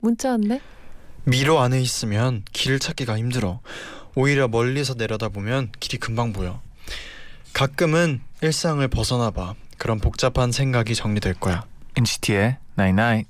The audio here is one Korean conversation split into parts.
문자 왔네. 미로 안에 있으면 길을 찾기가 힘들어. 오히려 멀리서 내려다보면 길이 금방 보여. 가끔은 일상을 벗어나 봐. 그럼 복잡한 생각이 정리될 거야. NCT의 Night Night. You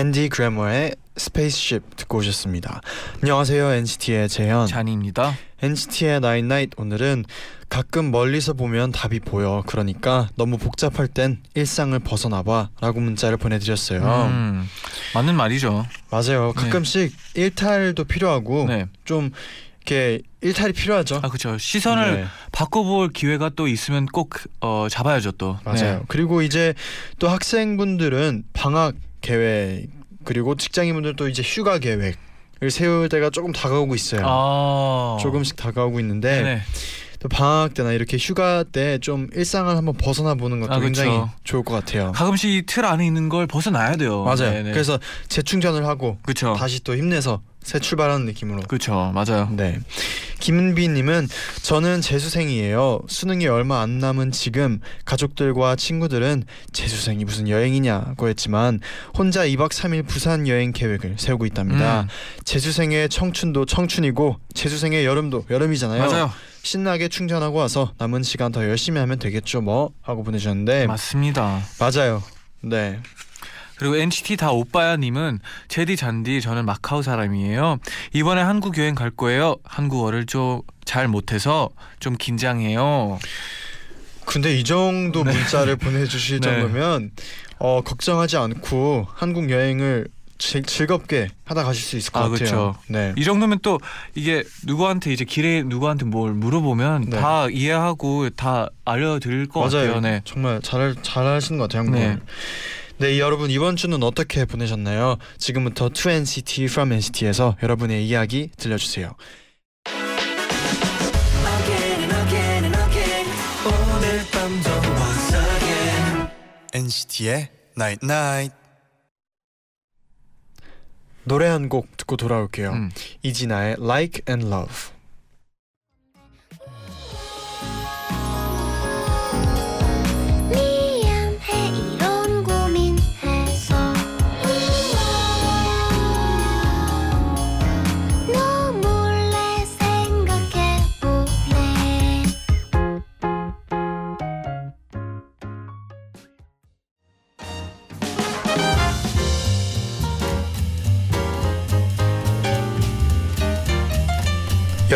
앤디 그래머의 스페이스십 듣고 오셨습니다. 안녕하세요 NCT의 재현. 잔이입니다. NCT의 Night 오늘은 가끔 멀리서 보면 답이 보여. 그러니까 너무 복잡할 땐 일상을 벗어나봐 라고 문자를 보내드렸어요. 음, 맞는 말이죠. 맞아요. 네. 가끔씩 일탈도 필요하고 네. 좀 이렇게 일탈이 필요하죠. 아 그렇죠. 시선을 네, 바꿔볼 기회가 또 있으면 꼭 어, 잡아야죠 또. 맞아요. 네. 그리고 이제 또 학생분들은 방학 계획 그리고 직장인분들도 이제 휴가 계획을 세울 때가 조금 다가오고 있어요. 아 조금씩 다가오고 있는데 네. 또 방학 때나 이렇게 휴가 때 좀 일상을 한번 벗어나 보는 것도 아, 그쵸. 굉장히 좋을 것 같아요. 가끔씩 이틀 안에 있는 걸 벗어나야 돼요. 맞아요. 네, 네. 그래서 재충전을 하고 그렇죠. 다시 또 힘내서 새 출발하는 느낌으로. 그렇죠. 맞아요. 네. 김은비님은 저는 재수생이에요. 수능이 얼마 안 남은 지금 가족들과 친구들은 재수생이 무슨 여행이냐고 했지만 혼자 2박 3일 부산 여행 계획을 세우고 있답니다. 음, 재수생의 청춘도 청춘이고 재수생의 여름도 여름이잖아요. 맞아요. 신나게 충전하고 와서 남은 시간 더 열심히 하면 되겠죠 뭐 하고 보내주셨는데 맞습니다. 맞아요. 네. 그리고 NCT 다 오빠야님은 제디 잔디 저는 마카오 사람이에요. 이번에 한국 여행 갈 거예요. 한국어를 좀 잘 못해서 좀 긴장해요. 근데 이 정도 네. 문자를 보내주실 네. 정도면 어, 걱정하지 않고 한국 여행을 즐, 즐겁게 하다 가실 수 있을 것 아, 같아요. 그쵸. 네. 이 정도면 또 이게 누구한테 이제 길에 누구한테 뭘 물어보면 네. 다 이해하고 다 알려드릴 것 맞아요. 같아요. 네. 정말 잘 잘하시는 것 같아요. 한국어. 네. 네. 여러분 이번 주는 어떻게 보내셨나요? 지금부터 2NCT from NCT에서 여러분의 이야기 들려주세요. NCT의 Night Night 노래 한 곡 듣고 돌아올게요. 음. 이진아의 Like and Love.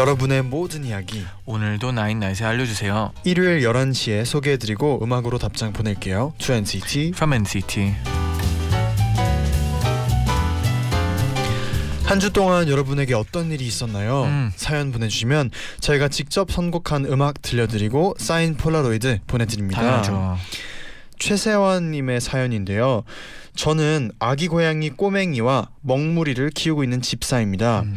여러분의 모든 이야기 오늘도 나인나잇에 알려주세요. 일요일 11시에 소개해드리고 음악으로 답장 보낼게요. 2NCT From NCT. 한 주 동안 여러분에게 어떤 일이 있었나요? 음. 사연 보내주시면 저희가 직접 선곡한 음악 들려드리고 사인 폴라로이드 보내드립니다. 당연하죠. 최세환님의 사연인데요. 저는 아기 고양이 꼬맹이와 먹무리를 키우고 있는 집사입니다. 음.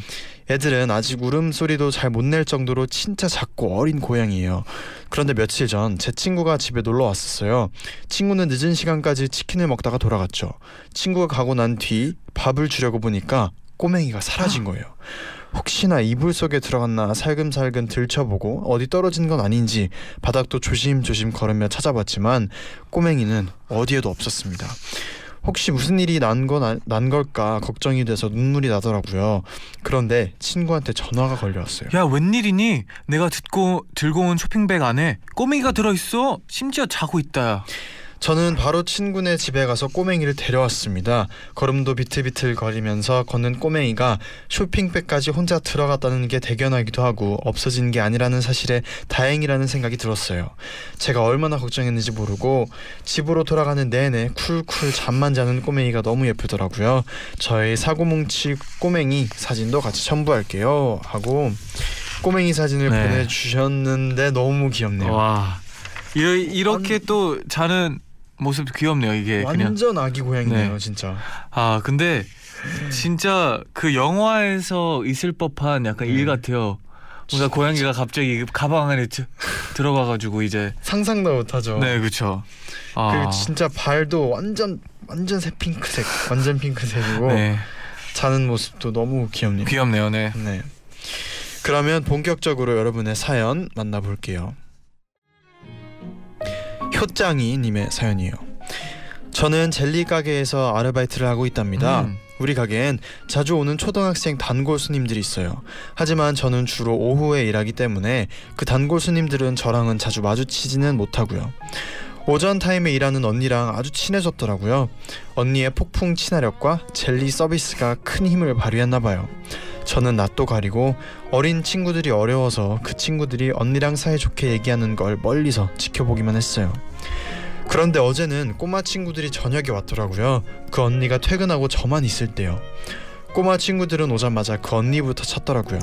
애들은 아직 울음소리도 잘 못 낼 정도로 진짜 작고 어린 고양이에요. 그런데 며칠 전 제 친구가 집에 놀러 왔었어요. 친구는 늦은 시간까지 치킨을 먹다가 돌아갔죠. 친구가 가고 난 뒤 밥을 주려고 보니까 꼬맹이가 사라진 거예요. 혹시나 이불 속에 들어갔나 살금살금 들춰보고 어디 떨어진 건 아닌지 바닥도 조심조심 걸으며 찾아봤지만 꼬맹이는 어디에도 없었습니다. 혹시 무슨 일이 난건난 걸까 걱정이 돼서 눈물이 나더라고요. 그런데 친구한테 전화가 걸려왔어요. 야 웬일이니? 내가 듣고 들고 온 쇼핑백 안에 꼬맹이가 들어있어. 심지어 자고 있다. 저는 바로 친구네 집에 가서 꼬맹이를 데려왔습니다. 걸음도 비틀비틀 거리면서 걷는 꼬맹이가 쇼핑백까지 혼자 들어갔다는 게 대견하기도 하고 없어진 게 아니라는 사실에 다행이라는 생각이 들었어요. 제가 얼마나 걱정했는지 모르고 집으로 돌아가는 내내 쿨쿨 잠만 자는 꼬맹이가 너무 예쁘더라고요. 저의 사고뭉치 꼬맹이 사진도 같이 첨부할게요. 하고 꼬맹이 사진을 네. 보내주셨는데 너무 귀엽네요. 와 이렇게 또 자는 모습 귀엽네요 이게 그냥 완전 아기 고양이네요, 네. 진짜. 아 근데 진짜 그 영화에서 있을 법한 약간 일 음. 같아요. 뭔가 고양이가 갑자기 가방 안에 드, 들어가가지고 이제 상상도 못하죠. 네 그렇죠. 아, 그리고 진짜 발도 완전 완전 새 핑크색, 완전 핑크색이고 네 자는 모습도 너무 귀엽네요. 귀엽네요. 네. 네. 그러면 본격적으로 여러분의 사연 만나볼게요. 효짱이 님의 사연이에요. 저는 젤리 가게에서 아르바이트를 하고 있답니다. 음. 우리 가게엔 자주 오는 초등학생 단골 손님들이 있어요. 하지만 저는 주로 오후에 일하기 때문에 그 단골 손님들은 저랑은 자주 마주치지는 못하고요. 오전 타임에 일하는 언니랑 아주 친해졌더라고요. 언니의 폭풍 친화력과 젤리 서비스가 큰 힘을 발휘했나 봐요. 저는 낯도 가리고 어린 친구들이 어려워서 그 친구들이 언니랑 사이좋게 얘기하는 걸 멀리서 지켜보기만 했어요. 그런데 어제는 꼬마 친구들이 저녁에 왔더라고요. 그 언니가 퇴근하고 저만 있을 때요. 꼬마 친구들은 오자마자 그 언니부터 찾더라고요.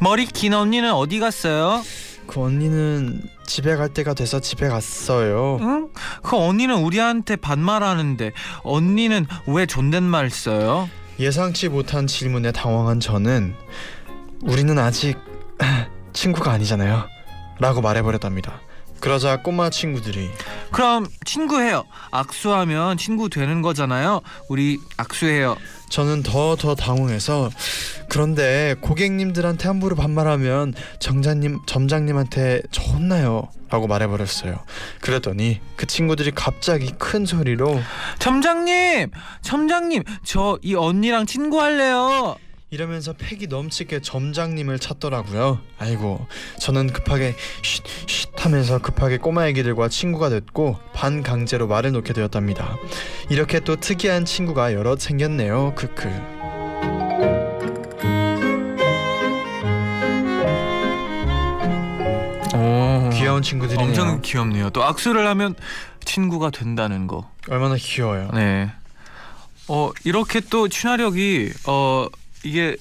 머리 긴 언니는 어디 갔어요? 그 언니는 집에 갈 때가 돼서 집에 갔어요. 응? 그 언니는 우리한테 반말하는데 언니는 왜 존댓말 써요? 예상치 못한 질문에 당황한 저는 우리는 아직 친구가 아니잖아요. 라고 말해버렸답니다. 그러자 꼬마 친구들이 그럼 친구해요. 악수하면 친구 되는 거잖아요. 우리 악수해요. 저는 더 더 당황해서 그런데 고객님들한테 함부로 반말하면 정자님 점장님한테 저 혼나요 라고 말해버렸어요 그랬더니 그 친구들이 갑자기 큰 소리로 점장님, 점장님, 저 이 언니랑 친구할래요. 이러면서 패기 넘치게 점장님을 찾더라고요. 아이고 저는 급하게 쉿쉿 하면서 급하게 꼬마 애기들과 친구가 됐고 반강제로 말을 놓게 되었답니다. 이렇게 또 특이한 친구가 여럿 생겼네요. 크크. 오, 귀여운 친구들이네요. 엄청 귀엽네요. 또 악수를 하면 친구가 된다는 거. 얼마나 귀여워요. 네. 어 이렇게 또 친화력이 어 이게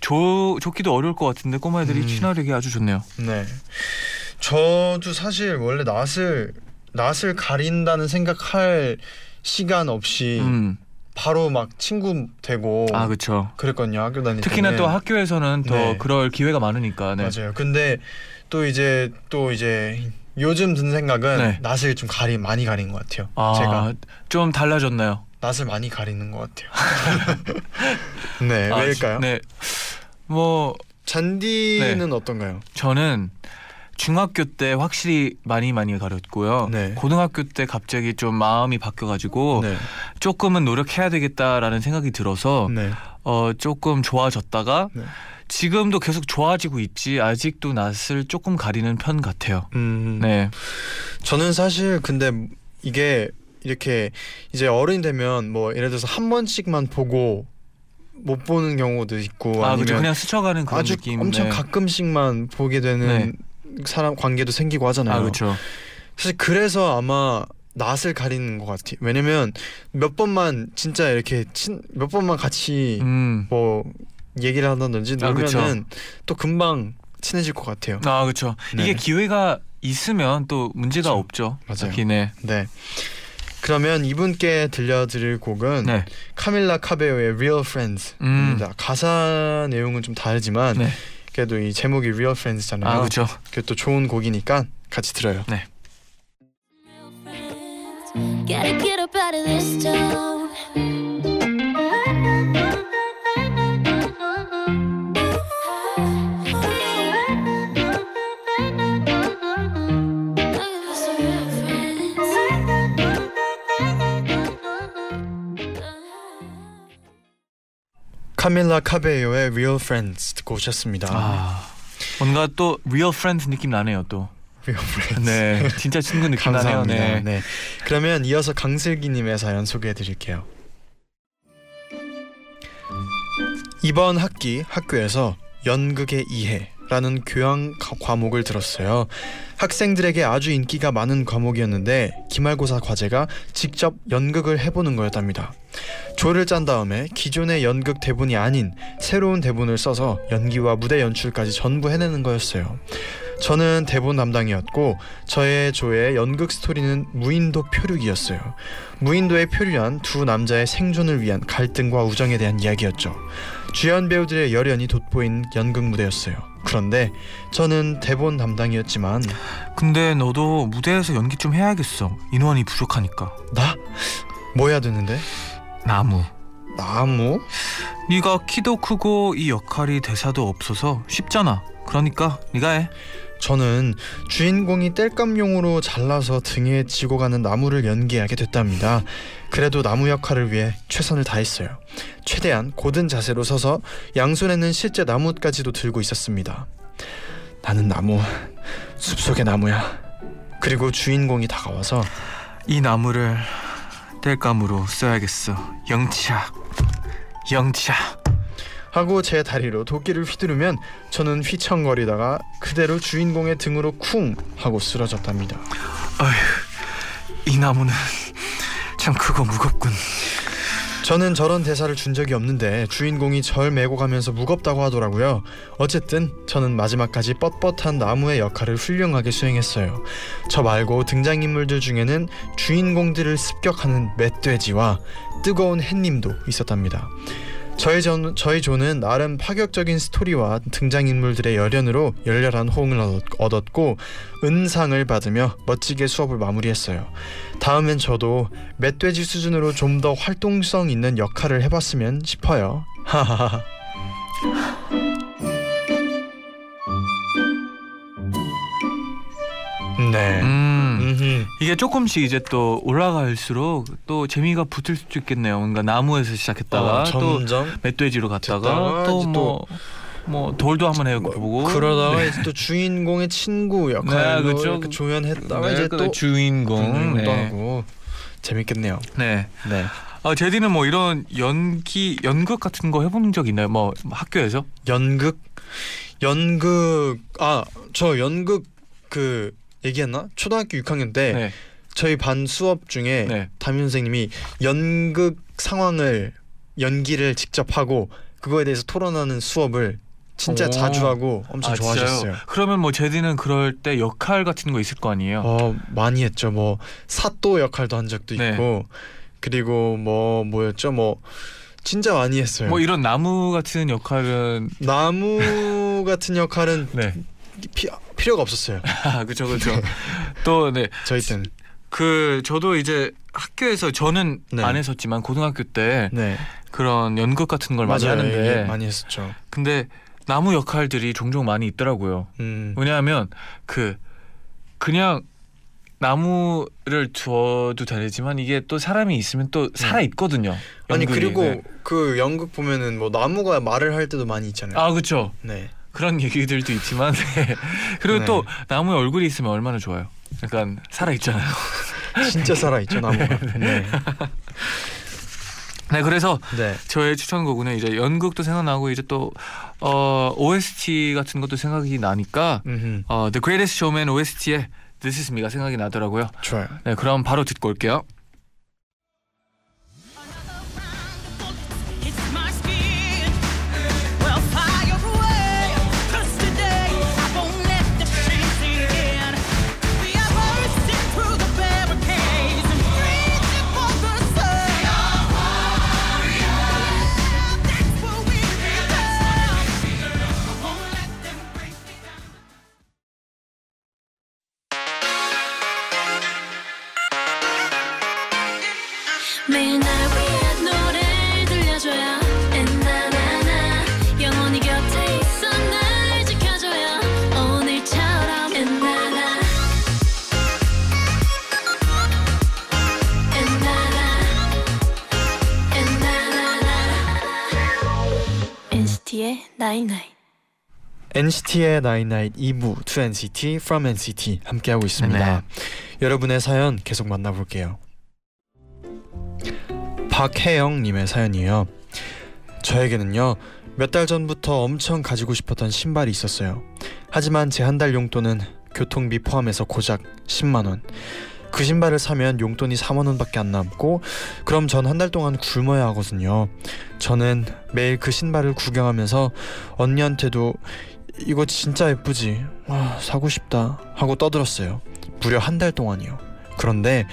좋 좋기도 어려울 것 같은데 꼬마애들이 음. 친화력이 아주 좋네요. 네. 저도 사실 원래 낯을 낯을 가린다는 생각할 시간 없이 음. 바로 막 친구 되고 아 그렇죠. 그랬거든요 학교 다닐 특히나. 또 학교에서는 더 네. 그럴 기회가 많으니까. 네. 맞아요. 근데 또 이제 또 이제 요즘 든 생각은 네. 낯을 좀 가리 많이 가린 것 같아요. 아, 제가 좀 달라졌나요? 낯을 많이 가리는 것 같아요. 네, 아, 왜일까요? 네. 뭐 잔디는 어떤가요? 저는 중학교 때 확실히 많이 많이 가렸고요. 네. 고등학교 때 갑자기 좀 마음이 바뀌어가지고 네, 조금은 노력해야 되겠다라는 생각이 들어서 네, 어 조금 좋아졌다가 네. 지금도 계속 좋아지고 있지 아직도 낯을 조금 가리는 편 같아요. 음, 네. 저는 사실 근데 이게 이렇게 이제 어른이 되면 뭐 예를 들어서 한 번씩만 보고 못 보는 경우도 있고 아 아니면 그냥 스쳐가는 그런 아주 느낌. 엄청 네. 가끔씩만 보게 되는 사람 관계도 생기고 하잖아요. 아 그렇죠. 사실 그래서 아마 낯을 가리는 것 같아요. 왜냐면 몇 번만 진짜 이렇게 친, 몇 번만 같이 음. 뭐 얘기를 한다든지 아, 놀면은 또 금방 친해질 것 같아요. 아 그렇죠. 네. 이게 기회가 있으면 또 문제가 그쵸. 없죠. 맞아요. 네. 네. 그러면 이분께 들려드릴 곡은 네. 카밀라 카베오의 Real Friends입니다. 음. 가사 내용은 좀 다르지만 네. 그래도 이 제목이 Real Friends잖아요. 아 그렇죠. 그게 또 좋은 곡이니까 같이 들어요. Gotta get up out of this town. 카밀라 카베오의 Real Friends 듣고 오셨습니다. 아 뭔가 또 real friends 느낌 나네요 또. Real friends. 네, 진짜 친구 느낌 나네요. 네. 네. 그러면 이어서 강슬기님의 사연 소개해드릴게요. 이번 학기 학교에서 연극의 이해 라는 교양 과- 과목을 들었어요. 학생들에게 아주 인기가 많은 과목이었는데 기말고사 과제가 직접 연극을 해보는 거였답니다. 조를 짠 다음에 기존의 연극 대본이 아닌 새로운 대본을 써서 연기와 무대 연출까지 전부 해내는 거였어요. 저는 대본 담당이었고 저의 조의 연극 스토리는 무인도 표류기였어요. 무인도에 표류한 두 남자의 생존을 위한 갈등과 우정에 대한 이야기였죠. 주연 배우들의 열연이 돋보인 연극 무대였어요. 그런데 저는 대본 담당이었지만 근데 너도 무대에서 연기 좀 해야겠어. 인원이 부족하니까. 나? 뭐 해야 되는데? 나무. 나무? 네가 키도 크고 이 역할이 대사도 없어서 쉽잖아. 그러니까 네가 해. 저는 주인공이 땔감용으로 잘라서 등에 지고 가는 나무를 연기하게 됐답니다. 그래도 나무 역할을 위해 최선을 다했어요. 최대한 고든 자세로 서서 양손에는 실제 나무까지도 들고 있었습니다. 나는 나무, 숲속의 나무야. 그리고 주인공이 다가와서 이 나무를 땔감으로 써야겠어. 영차. 영차. 하고 제 다리로 도끼를 휘두르면 저는 휘청거리다가 그대로 주인공의 등으로 쿵 하고 쓰러졌답니다. 이 나무는 참 크고 무겁군. 저는 저런 대사를 준 적이 없는데 주인공이 절 메고 가면서 무겁다고 하더라고요. 어쨌든 저는 마지막까지 뻣뻣한 나무의 역할을 훌륭하게 수행했어요. 저 말고 등장인물들 중에는 주인공들을 습격하는 멧돼지와 뜨거운 햇님도 있었답니다. 저희 전, 저희 조는 나름 파격적인 스토리와 등장인물들의 열연으로 열렬한 호응을 얻- 얻었고 은상을 받으며 멋지게 수업을 마무리했어요. 다음엔 저도 멧돼지 수준으로 좀 더 활동성 있는 역할을 해봤으면 싶어요. 하하하. 네. 음. 이게 조금씩 이제 또 올라갈수록 또 재미가 붙을 수도 있겠네요. 그러니까 나무에서 시작했다가 어, 또 멧돼지로 갔다가 됐다가 또 이제 뭐 뭐 돌도 한번 해보고 그러다가 네. 이제 또 주인공의 친구 역할로 네. 이렇게 조연했다가 네, 이제 그또 주인공 주인공도 네. 하고 재밌겠네요. 네. 네. 아 제디는 뭐 이런 연기 연극 같은 거 해본 적 있나요? 뭐 학교에서? 연극 연극 아 저 연극 그 얘기했나 초등학교 6학년 때 네. 저희 반 수업 중에 네. 담임 선생님이 연극 상황을 연기를 직접 하고 그거에 대해서 토론하는 수업을 진짜 오. 자주 하고 엄청 아, 좋아하셨어요. 진짜요? 그러면 뭐 제디는 그럴 때 역할 같은 거 있을 거 아니에요? 어 많이 했죠. 뭐 사또 역할도 한 적도 네. 있고 그리고 뭐 뭐였죠 뭐 진짜 많이 했어요. 뭐 이런 나무 같은 역할은 나무 같은 역할은 네. 피, 필요가 없었어요. 아, 그죠, 그죠. 또, 네. 저희 때는. 그, 저도 이제 학교에서 저는 네. 안 했었지만 고등학교 때 네. 그런 연극 같은 걸 많이 맞아요. 하는데 예, 많이 했었죠. 근데 나무 역할들이 종종 많이 있더라고요. 음. 왜냐하면 그 그냥 나무를 두어도 되지만 이게 또 사람이 있으면 또 살아 있거든요. 아니 연극이. 그리고 네. 그 연극 보면은 뭐 나무가 말을 할 때도 많이 있잖아요. 아 그렇죠. 네. 그런 얘기들도 있지만 네. 그리고 네. 또 나무에 얼굴이 있으면 얼마나 좋아요. 약간 살아 있잖아요. 진짜 살아 있죠 나무가. 네. 네, 그래서 네. 저의 추천곡은 이제 연극도 생각나고 이제 또 어, OST 같은 것도 생각이 나니까 음. 어, The Greatest Showman OST의 This Is Me가 생각이 나더라고요. 좋아요. 네, 그럼 바로 듣고 올게요. NCT의 night night NCT의 night night 2부 To NCT From NCT 함께하고 있습니다. 네네. 여러분의 사연 계속 만나볼게요. 박혜영님의 사연이에요. 저에게는요 몇 달 전부터 엄청 가지고 싶었던 신발이 있었어요. 하지만 제 한 달 용돈은 교통비 포함해서 고작 10만 원. 그 신발을 사면 용돈이 4만 원밖에 안 남고 그럼 전 한 달 동안 굶어야 하거든요. 저는 매일 그 신발을 구경하면서 언니한테도 이거 진짜 예쁘지. 와 사고 싶다 하고 떠들었어요. 무려 한 달 동안이요. 그런데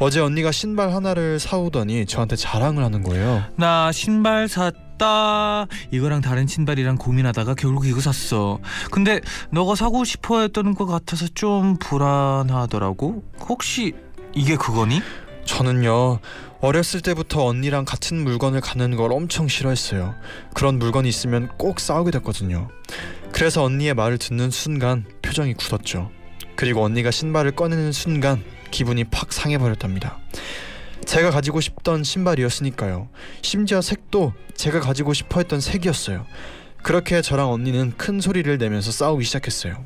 어제 언니가 신발 하나를 사오더니 저한테 자랑을 하는 거예요. 나 신발 샀 다. 이거랑 다른 신발이랑 고민하다가 결국 이거 샀어. 근데 너가 사고 싶어 했던 것 같아서 좀 불안하더라고. 혹시 이게 그거니? 저는요 어렸을 때부터 언니랑 같은 물건을 갖는 걸 엄청 싫어했어요. 그런 물건이 있으면 꼭 싸우게 됐거든요. 그래서 언니의 말을 듣는 순간 표정이 굳었죠. 그리고 언니가 신발을 꺼내는 순간 기분이 팍 상해버렸답니다. 제가 가지고 싶던 신발이었으니까요. 심지어 색도 제가 가지고 싶어 했던 색이었어요. 그렇게 저랑 언니는 큰 소리를 내면서 싸우기 시작했어요.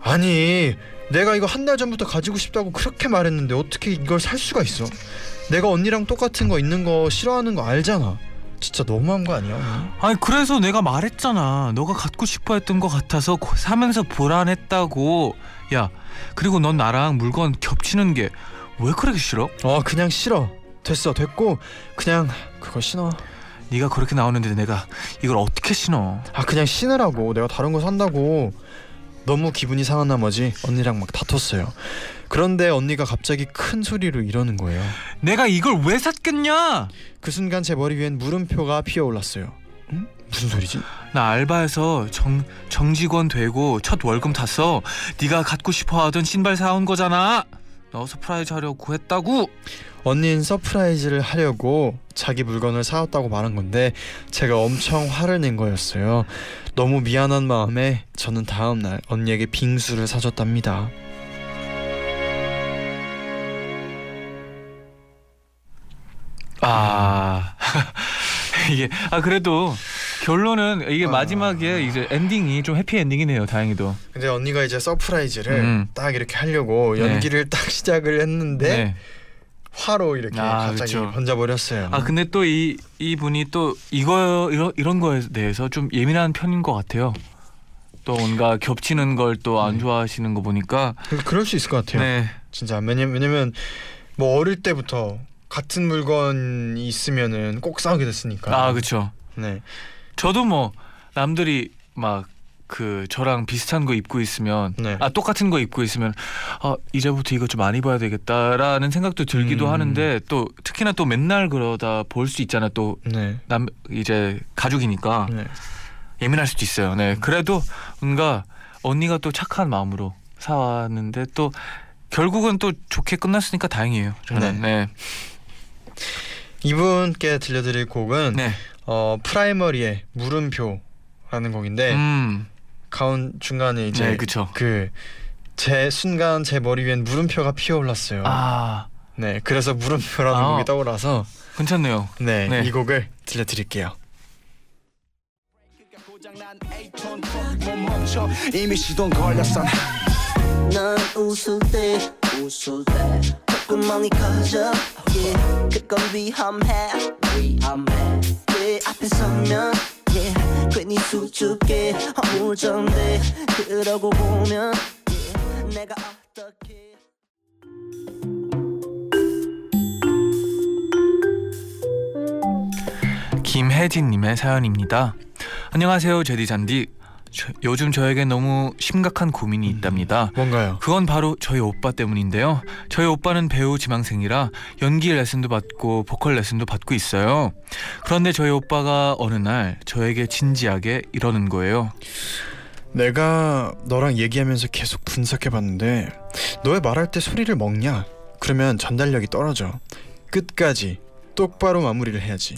아니, 내가 이거 한 달 전부터 가지고 싶다고 그렇게 말했는데 어떻게 이걸 살 수가 있어? 내가 언니랑 똑같은 거 있는 거 싫어하는 거 알잖아. 진짜 너무한 거 아니야? 아니 그래서 내가 말했잖아. 너가 갖고 싶어 했던 것 같아서 고- 사면서 불안했다고. 야, 그리고 넌 나랑 물건 겹치는 게 왜 그렇게 싫어? 어, 그냥 싫어. 됐어, 됐고 그냥 그거 신어. 네가 그렇게 나오는데 내가 이걸 어떻게 신어? 아, 그냥 신으라고. 내가 다른 거 산다고. 너무 기분이 상한 나머지 언니랑 막 다퉜어요. 그런데 언니가 갑자기 큰 소리로 이러는 거예요. 내가 이걸 왜 샀겠냐? 그 순간 제 머리 위엔 물음표가 피어올랐어요. 응? 무슨 소리지? 나 알바에서 정 정직원 되고 첫 월급 탔어. 네가 갖고 싶어하던 신발 사온 거잖아. 너 surprise 하려고 했다고. 언니는 surprise를 하려고 자기 물건을 사왔다고 말한 건데 제가 엄청 화를 낸 거였어요. 너무 미안한 마음에 저는 다음 날 언니에게 빙수를 사줬답니다. 아 이게 아 그래도 결론은 이게 아. 마지막에 이제 엔딩이 좀 해피 엔딩이네요. 다행히도. 근데 언니가 이제 surprise를 음. 딱 이렇게 하려고 네. 연기를 딱 시작을 했는데 네. 화로 이렇게 아, 갑자기 그쵸. 번져버렸어요. 아 근데 또 이 이분이 또 이거 이런 이런 거에 대해서 좀 예민한 편인 것 같아요. 또 뭔가 겹치는 걸 또안 네. 좋아하시는 거 보니까 그- 그럴 수 있을 것 같아요. 네. 진짜 왜냐면 왜냐면 뭐 어릴 때부터 같은 물건이 있으면은 꼭 싸우게 됐으니까. 아 그렇죠. 네. 저도 뭐 남들이 막 그 저랑 비슷한 거 입고 있으면 네. 아 똑같은 거 입고 있으면 아 이제부터 이거 좀안 입어야 되겠다라는 생각도 들기도 음. 하는데 또 특히나 또 맨날 그러다 볼 수 있잖아 또 네. 남 이제 가족이니까 네. 예민할 수도 있어요. 네 그래도 뭔가 언니가 또 착한 마음으로 사왔는데 또 결국은 또 좋게 끝났으니까 다행이에요. 저는 네. 이분께 들려드릴 곡은 네. 어 프라이머리의 물음표라는 곡인데 음. 가운 중간에 이제 네, 그쵸. 그제 순간 제 머리 위엔 물음표가 피어올랐어요. 아 네, 그래서 물음표라는 아. 곡이 떠올라서 괜찮네요. 네, 네. 이 곡을 들려드릴게요. 이미 시동 걸렸어 넌 웃을 때 웃을 때콧 구멍이 커져 yeah. 그건 위험해 위험해 내 앞에 서면 yeah. 괜히 수줍게 허물정돼 그러고 보면 yeah. 내가 어떻게 김혜진님의 사연입니다. 안녕하세요, 제디 잔디. 저- 요즘 저에게 너무 심각한 고민이 있답니다. 뭔가요? 그건 바로 저희 오빠 때문인데요. 저희 오빠는 배우 지망생이라 연기 레슨도 받고 보컬 레슨도 받고 있어요. 그런데 저희 오빠가 어느 날 저에게 진지하게 이러는 거예요. 내가 너랑 얘기하면서 계속 분석해봤는데 너왜 말할 때 소리를 먹냐? 그러면 전달력이 떨어져. 끝까지 똑바로 마무리를 해야지.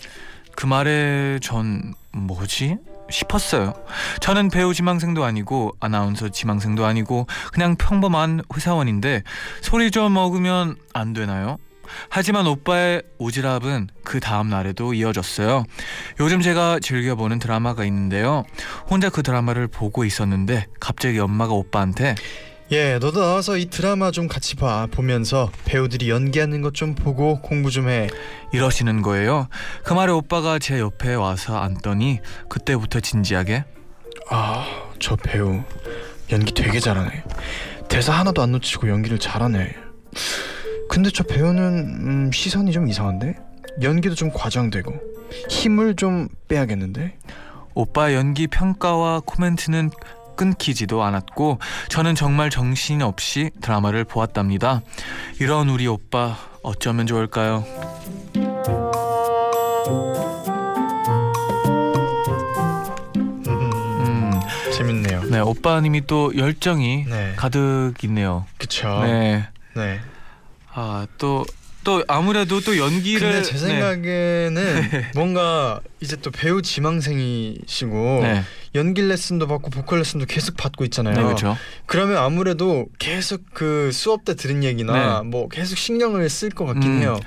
그 말에 전 뭐지? 싶었어요. 저는 배우 지망생도 아니고 아나운서 지망생도 아니고 그냥 평범한 회사원인데 소리 좀 먹으면 안 되나요? 하지만 오빠의 오지랖은 그 다음 날에도 이어졌어요. 요즘 제가 즐겨보는 드라마가 있는데요. 혼자 그 드라마를 보고 있었는데 갑자기 엄마가 오빠한테 예, 너도 나와서 이 드라마 좀 같이 봐. 보면서 배우들이 연기하는 것 좀 보고 공부 좀 해. 이러시는 거예요. 그 말에 오빠가 제 옆에 와서 앉더니 그때부터 진지하게 아, 저 배우 연기 되게 잘하네. 대사 하나도 안 놓치고 연기를 잘하네. 근데 저 배우는 음, 시선이 좀 이상한데? 연기도 좀 과장되고 힘을 좀 빼야겠는데? 오빠 연기 평가와 코멘트는 끊기지도 않았고 저는 정말 정신없이 드라마를 보았답니다. 이런 우리 오빠 어쩌면 좋을까요? 음, 재밌네요. 네 오빠님이 또 열정이 네, 가득 있네요. 그쵸. 네. 네. 아 또또 아무래도 또 연기를 근데 제 네. 생각에는 뭔가 이제 또 배우 지망생이시고 네, 연기 레슨도 받고 보컬 레슨도 계속 받고 있잖아요. 네 그렇죠. 그러면 아무래도 계속 그 수업 때 들은 얘기나 뭐 계속 신경을 쓸 것 같긴 네. 음, 해요.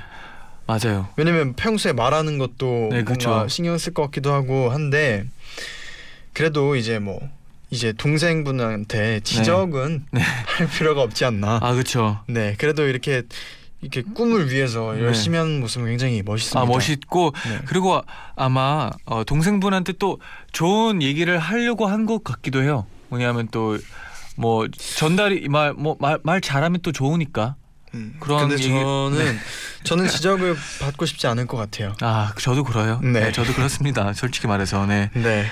맞아요. 왜냐면 평소에 말하는 것도 네, 뭔가 그쵸. 신경 쓸 것 같기도 하고 한데 그래도 이제 뭐 이제 동생분한테 지적은 네. 할 필요가 없지 않나. 아 그렇죠. 네, 그래도 이렇게 이렇게 꿈을 위해서 네. 열심히 하는 모습은 굉장히 멋있습니다. 아 멋있고 네. 그리고 아마 어, 동생분한테 또 좋은 얘기를 하려고 한 것 같기도 해요. 뭐냐면 또 뭐 전달이 말 뭐 말 말 잘하면 또 좋으니까. 음, 그런 근데 얘기- 네. 저는 저는 지적을 받고 싶지 않을 것 같아요. 아 저도 그래요. 네. 네. 저도 그렇습니다. 솔직히 말해서 네. 네,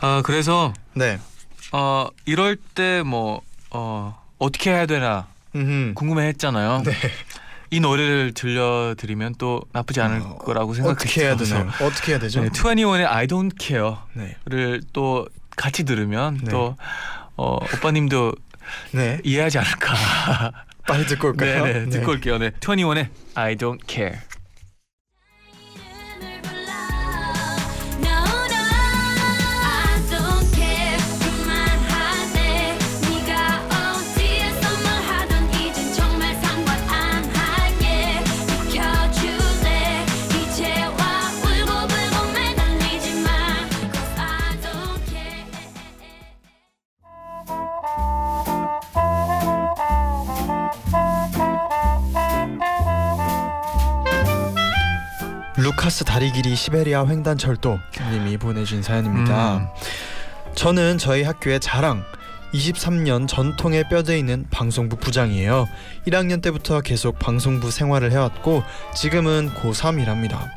아 그래서 네, 어 이럴 때 뭐 어 어떻게 해야 되나 음, 궁금해했잖아요. 네. 이 노래를 들려드리면 또 나쁘지 않을 어, 거라고 생각해서 어떻게 해야 되나요? 어떻게 해야 되죠? 네, 21의 I Don't 네, Care를 또 같이 들으면 네. 또 어, 오빠님도 네, 이해하지 않을까. 빨리 듣고 올까요? 네, 네, 듣고 올게요. 네, 21의 I Don't Care. 루카스 다리 길이 시베리아 횡단철도 님이 보내준 사연입니다. 음. 저는 저희 학교의 자랑 23년 전통의 뼈대 있는 방송부 부장이에요. 1학년 때부터 계속 방송부 생활을 해왔고 지금은 고3이랍니다.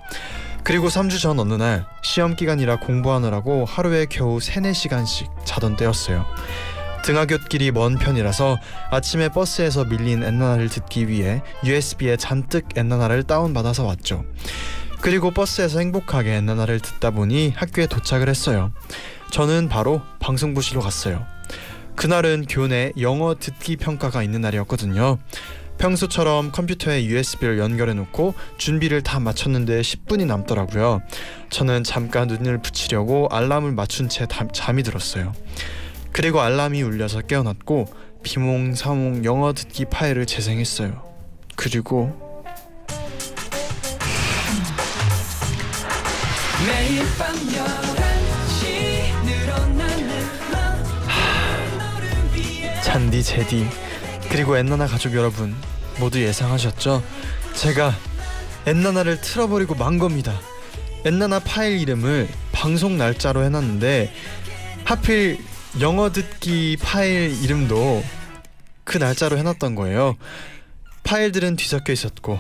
그리고 3주 전 어느 날 시험 기간이라 공부하느라고 하루에 겨우 3, 4시간씩 자던 때였어요. 등하굣길이 먼 편이라서 아침에 버스에서 밀린 엔나나를 듣기 위해 USB에 잔뜩 엔나나를 다운받아서 왔죠. 그리고 버스에서 행복하게 엔나나를 듣다 보니 학교에 도착을 했어요. 저는 바로 방송부실로 갔어요. 그날은 교내 영어 듣기 평가가 있는 날이었거든요. 평소처럼 컴퓨터에 USB를 연결해 놓고 준비를 다 마쳤는데 10분이 남더라고요. 저는 잠깐 눈을 붙이려고 알람을 맞춘 채 담- 잠이 들었어요. 그리고 알람이 울려서 깨어났고 비몽사몽 영어 듣기 파일을 재생했어요. 그리고 잔디 제디 그리고 엔나나 가족 여러분 모두 예상하셨죠? 제가 엔나나를 틀어버리고 만 겁니다. 엔나나 파일 이름을 방송 날짜로 해놨는데 하필 영어 듣기 파일 이름도 그 날짜로 해놨던 거예요. 파일들은 뒤섞여 있었고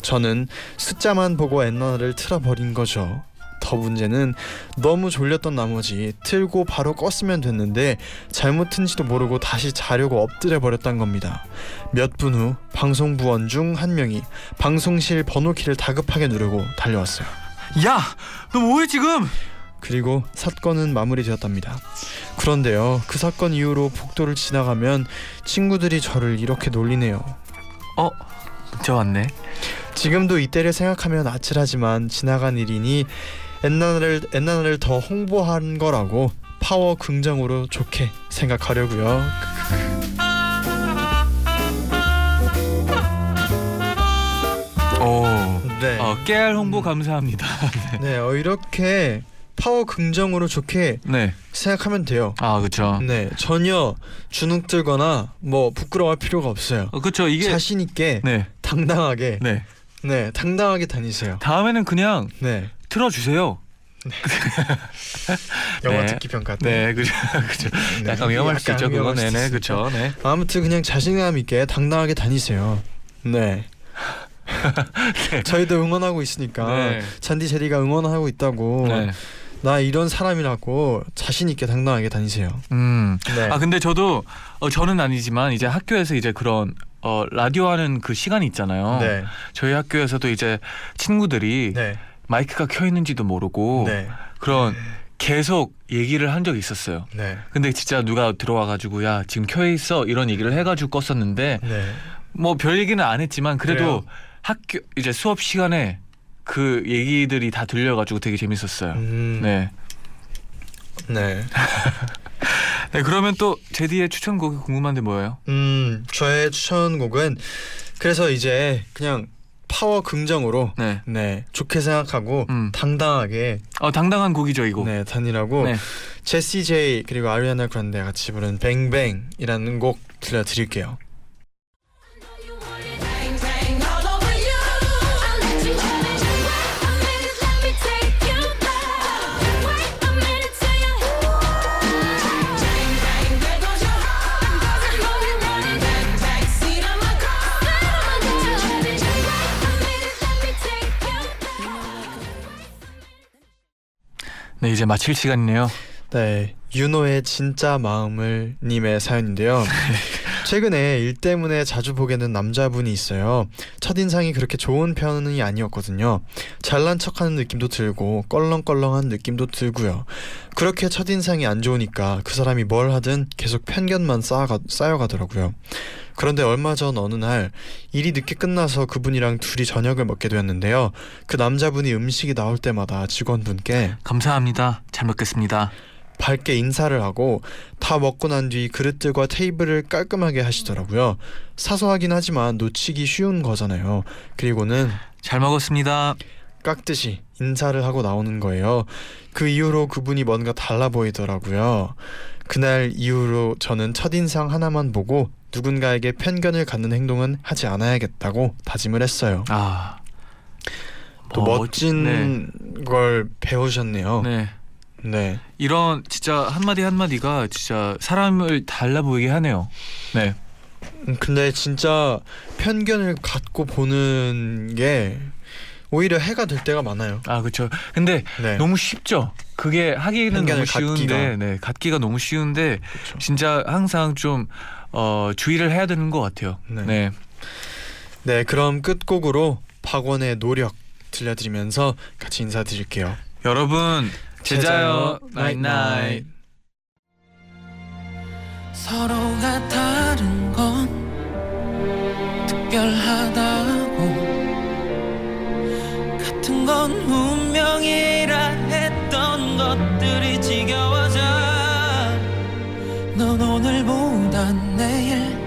저는 숫자만 보고 엔나나를 틀어버린 거죠. 더 문제는 너무 졸렸던 나머지 틀고 바로 껐으면 됐는데 잘못 튼지도 모르고 다시 자려고 엎드려 버렸단 겁니다. 몇 분 후 방송부원 중 한 명이 방송실 번호키를 다급하게 누르고 달려왔어요. 야, 너 뭐해 지금? 그리고 사건은 마무리되었답니다. 그런데요, 그 사건 이후로 복도를 지나가면 친구들이 저를 이렇게 놀리네요. 어, 문자 왔네. 지금도 이때를 생각하면 아찔하지만 지나간 일이니 엔나나를 엔나나를 더 홍보한 거라고 파워 긍정으로 좋게 생각하려고요. 오. 네. 어, 깨알 홍보 감사합니다. 네, 어, 이렇게 파워 긍정으로 좋게 네. 생각하면 돼요. 아, 그렇죠. 네, 전혀 주눅 들거나 뭐 부끄러워할 필요가 없어요. 어, 그렇죠. 이게 자신 있게 네. 당당하게 네. 네. 당당하게 다니세요. 다음에는 그냥 네. 틀어 주세요. 영화 네. 듣기 평가 때. 네. 그죠. 그죠. 네, 약간 위험할 수 있죠. 그거 네네. 그렇죠. 네. 아무튼 그냥 자신감 있게 당당하게 다니세요. 네. 저희도 응원하고 있으니까 네. 잔디 제리가 응원하고 있다고 네. 나 이런 사람이라고 자신 있게 당당하게 다니세요. 음. 네. 아 근데 저도 어, 저는 아니지만 이제 학교에서 이제 그런 어, 라디오 하는 그 시간이 있잖아요. 네. 저희 학교에서도 이제 친구들이 네. 마이크가 켜 있는지도 모르고 네. 그런 계속 얘기를 한 적이 있었어요. 네. 근데 진짜 누가 들어와 가지고 야 지금 켜 있어 이런 얘기를 해가지고 껐었는데 네. 뭐별 얘기는 안 했지만 그래도 그래요? 학교 이제 수업 시간에 그 얘기들이 다 들려가지고 되게 재밌었어요. 음, 네. 네. 네 그러면 또 제디의 추천곡이 궁금한데 뭐예요? 음, 저의 추천곡은 그래서 이제 그냥 파워 긍정으로 네. 네, 좋게 생각하고 음. 당당하게 어 당당한 곡이죠 이곡. 네, 다니라고 네. 제시 제이 그리고 아리아나 그란데 같이 부른 뱅뱅이라는 곡 들려드릴게요. 네 이제 마칠 시간이네요. 네, 윤호의 진짜 마음을 님의 사연인데요. 최근에 일 때문에 자주 보게 된 남자분이 있어요. 첫인상이 그렇게 좋은 편이 아니었거든요. 잘난 척하는 느낌도 들고 껄렁껄렁한 느낌도 들고요. 그렇게 첫인상이 안 좋으니까 그 사람이 뭘 하든 계속 편견만 쌓아가, 쌓여가더라고요. 그런데 얼마 전 어느 날 일이 늦게 끝나서 그분이랑 둘이 저녁을 먹게 되었는데요. 그 남자분이 음식이 나올 때마다 직원분께 감사합니다. 잘 먹겠습니다. 밝게 인사를 하고 다 먹고 난 뒤 그릇들과 테이블을 깔끔하게 하시더라고요. 사소하긴 하지만 놓치기 쉬운 거잖아요. 그리고는 잘 먹었습니다. 깍듯이 인사를 하고 나오는 거예요. 그 이후로 그분이 뭔가 달라 보이더라고요. 그날 이후로 저는 첫인상 하나만 보고 누군가에게 편견을 갖는 행동은 하지 않아야겠다고 다짐을 했어요. 아. 또 어, 멋진 걸 배우셨네요. 네. 네. 네. 이런 진짜 한마디 한마디가 진짜 사람을 달라 보이게 하네요. 네. 음, 근데 진짜 편견을 갖고 보는 게 오히려 해가 될 때가 많아요. 아 그렇죠. 근데 네. 너무 쉽죠. 그게 하기는 너무 쉬운데, 갖기가. 네, 갖기가 너무 쉬운데 그렇죠. 진짜 항상 좀 어, 주의를 해야 되는 것 같아요. 네. 네. 네, 그럼 끝곡으로 박원의 노력 들려드리면서 같이 인사드릴게요. 여러분 잘 자요. night, night night. 서로가 다른 건 특별하다고. 같은 건 운명이라 했던 것들이 지겨워져. 넌 오늘보다 내일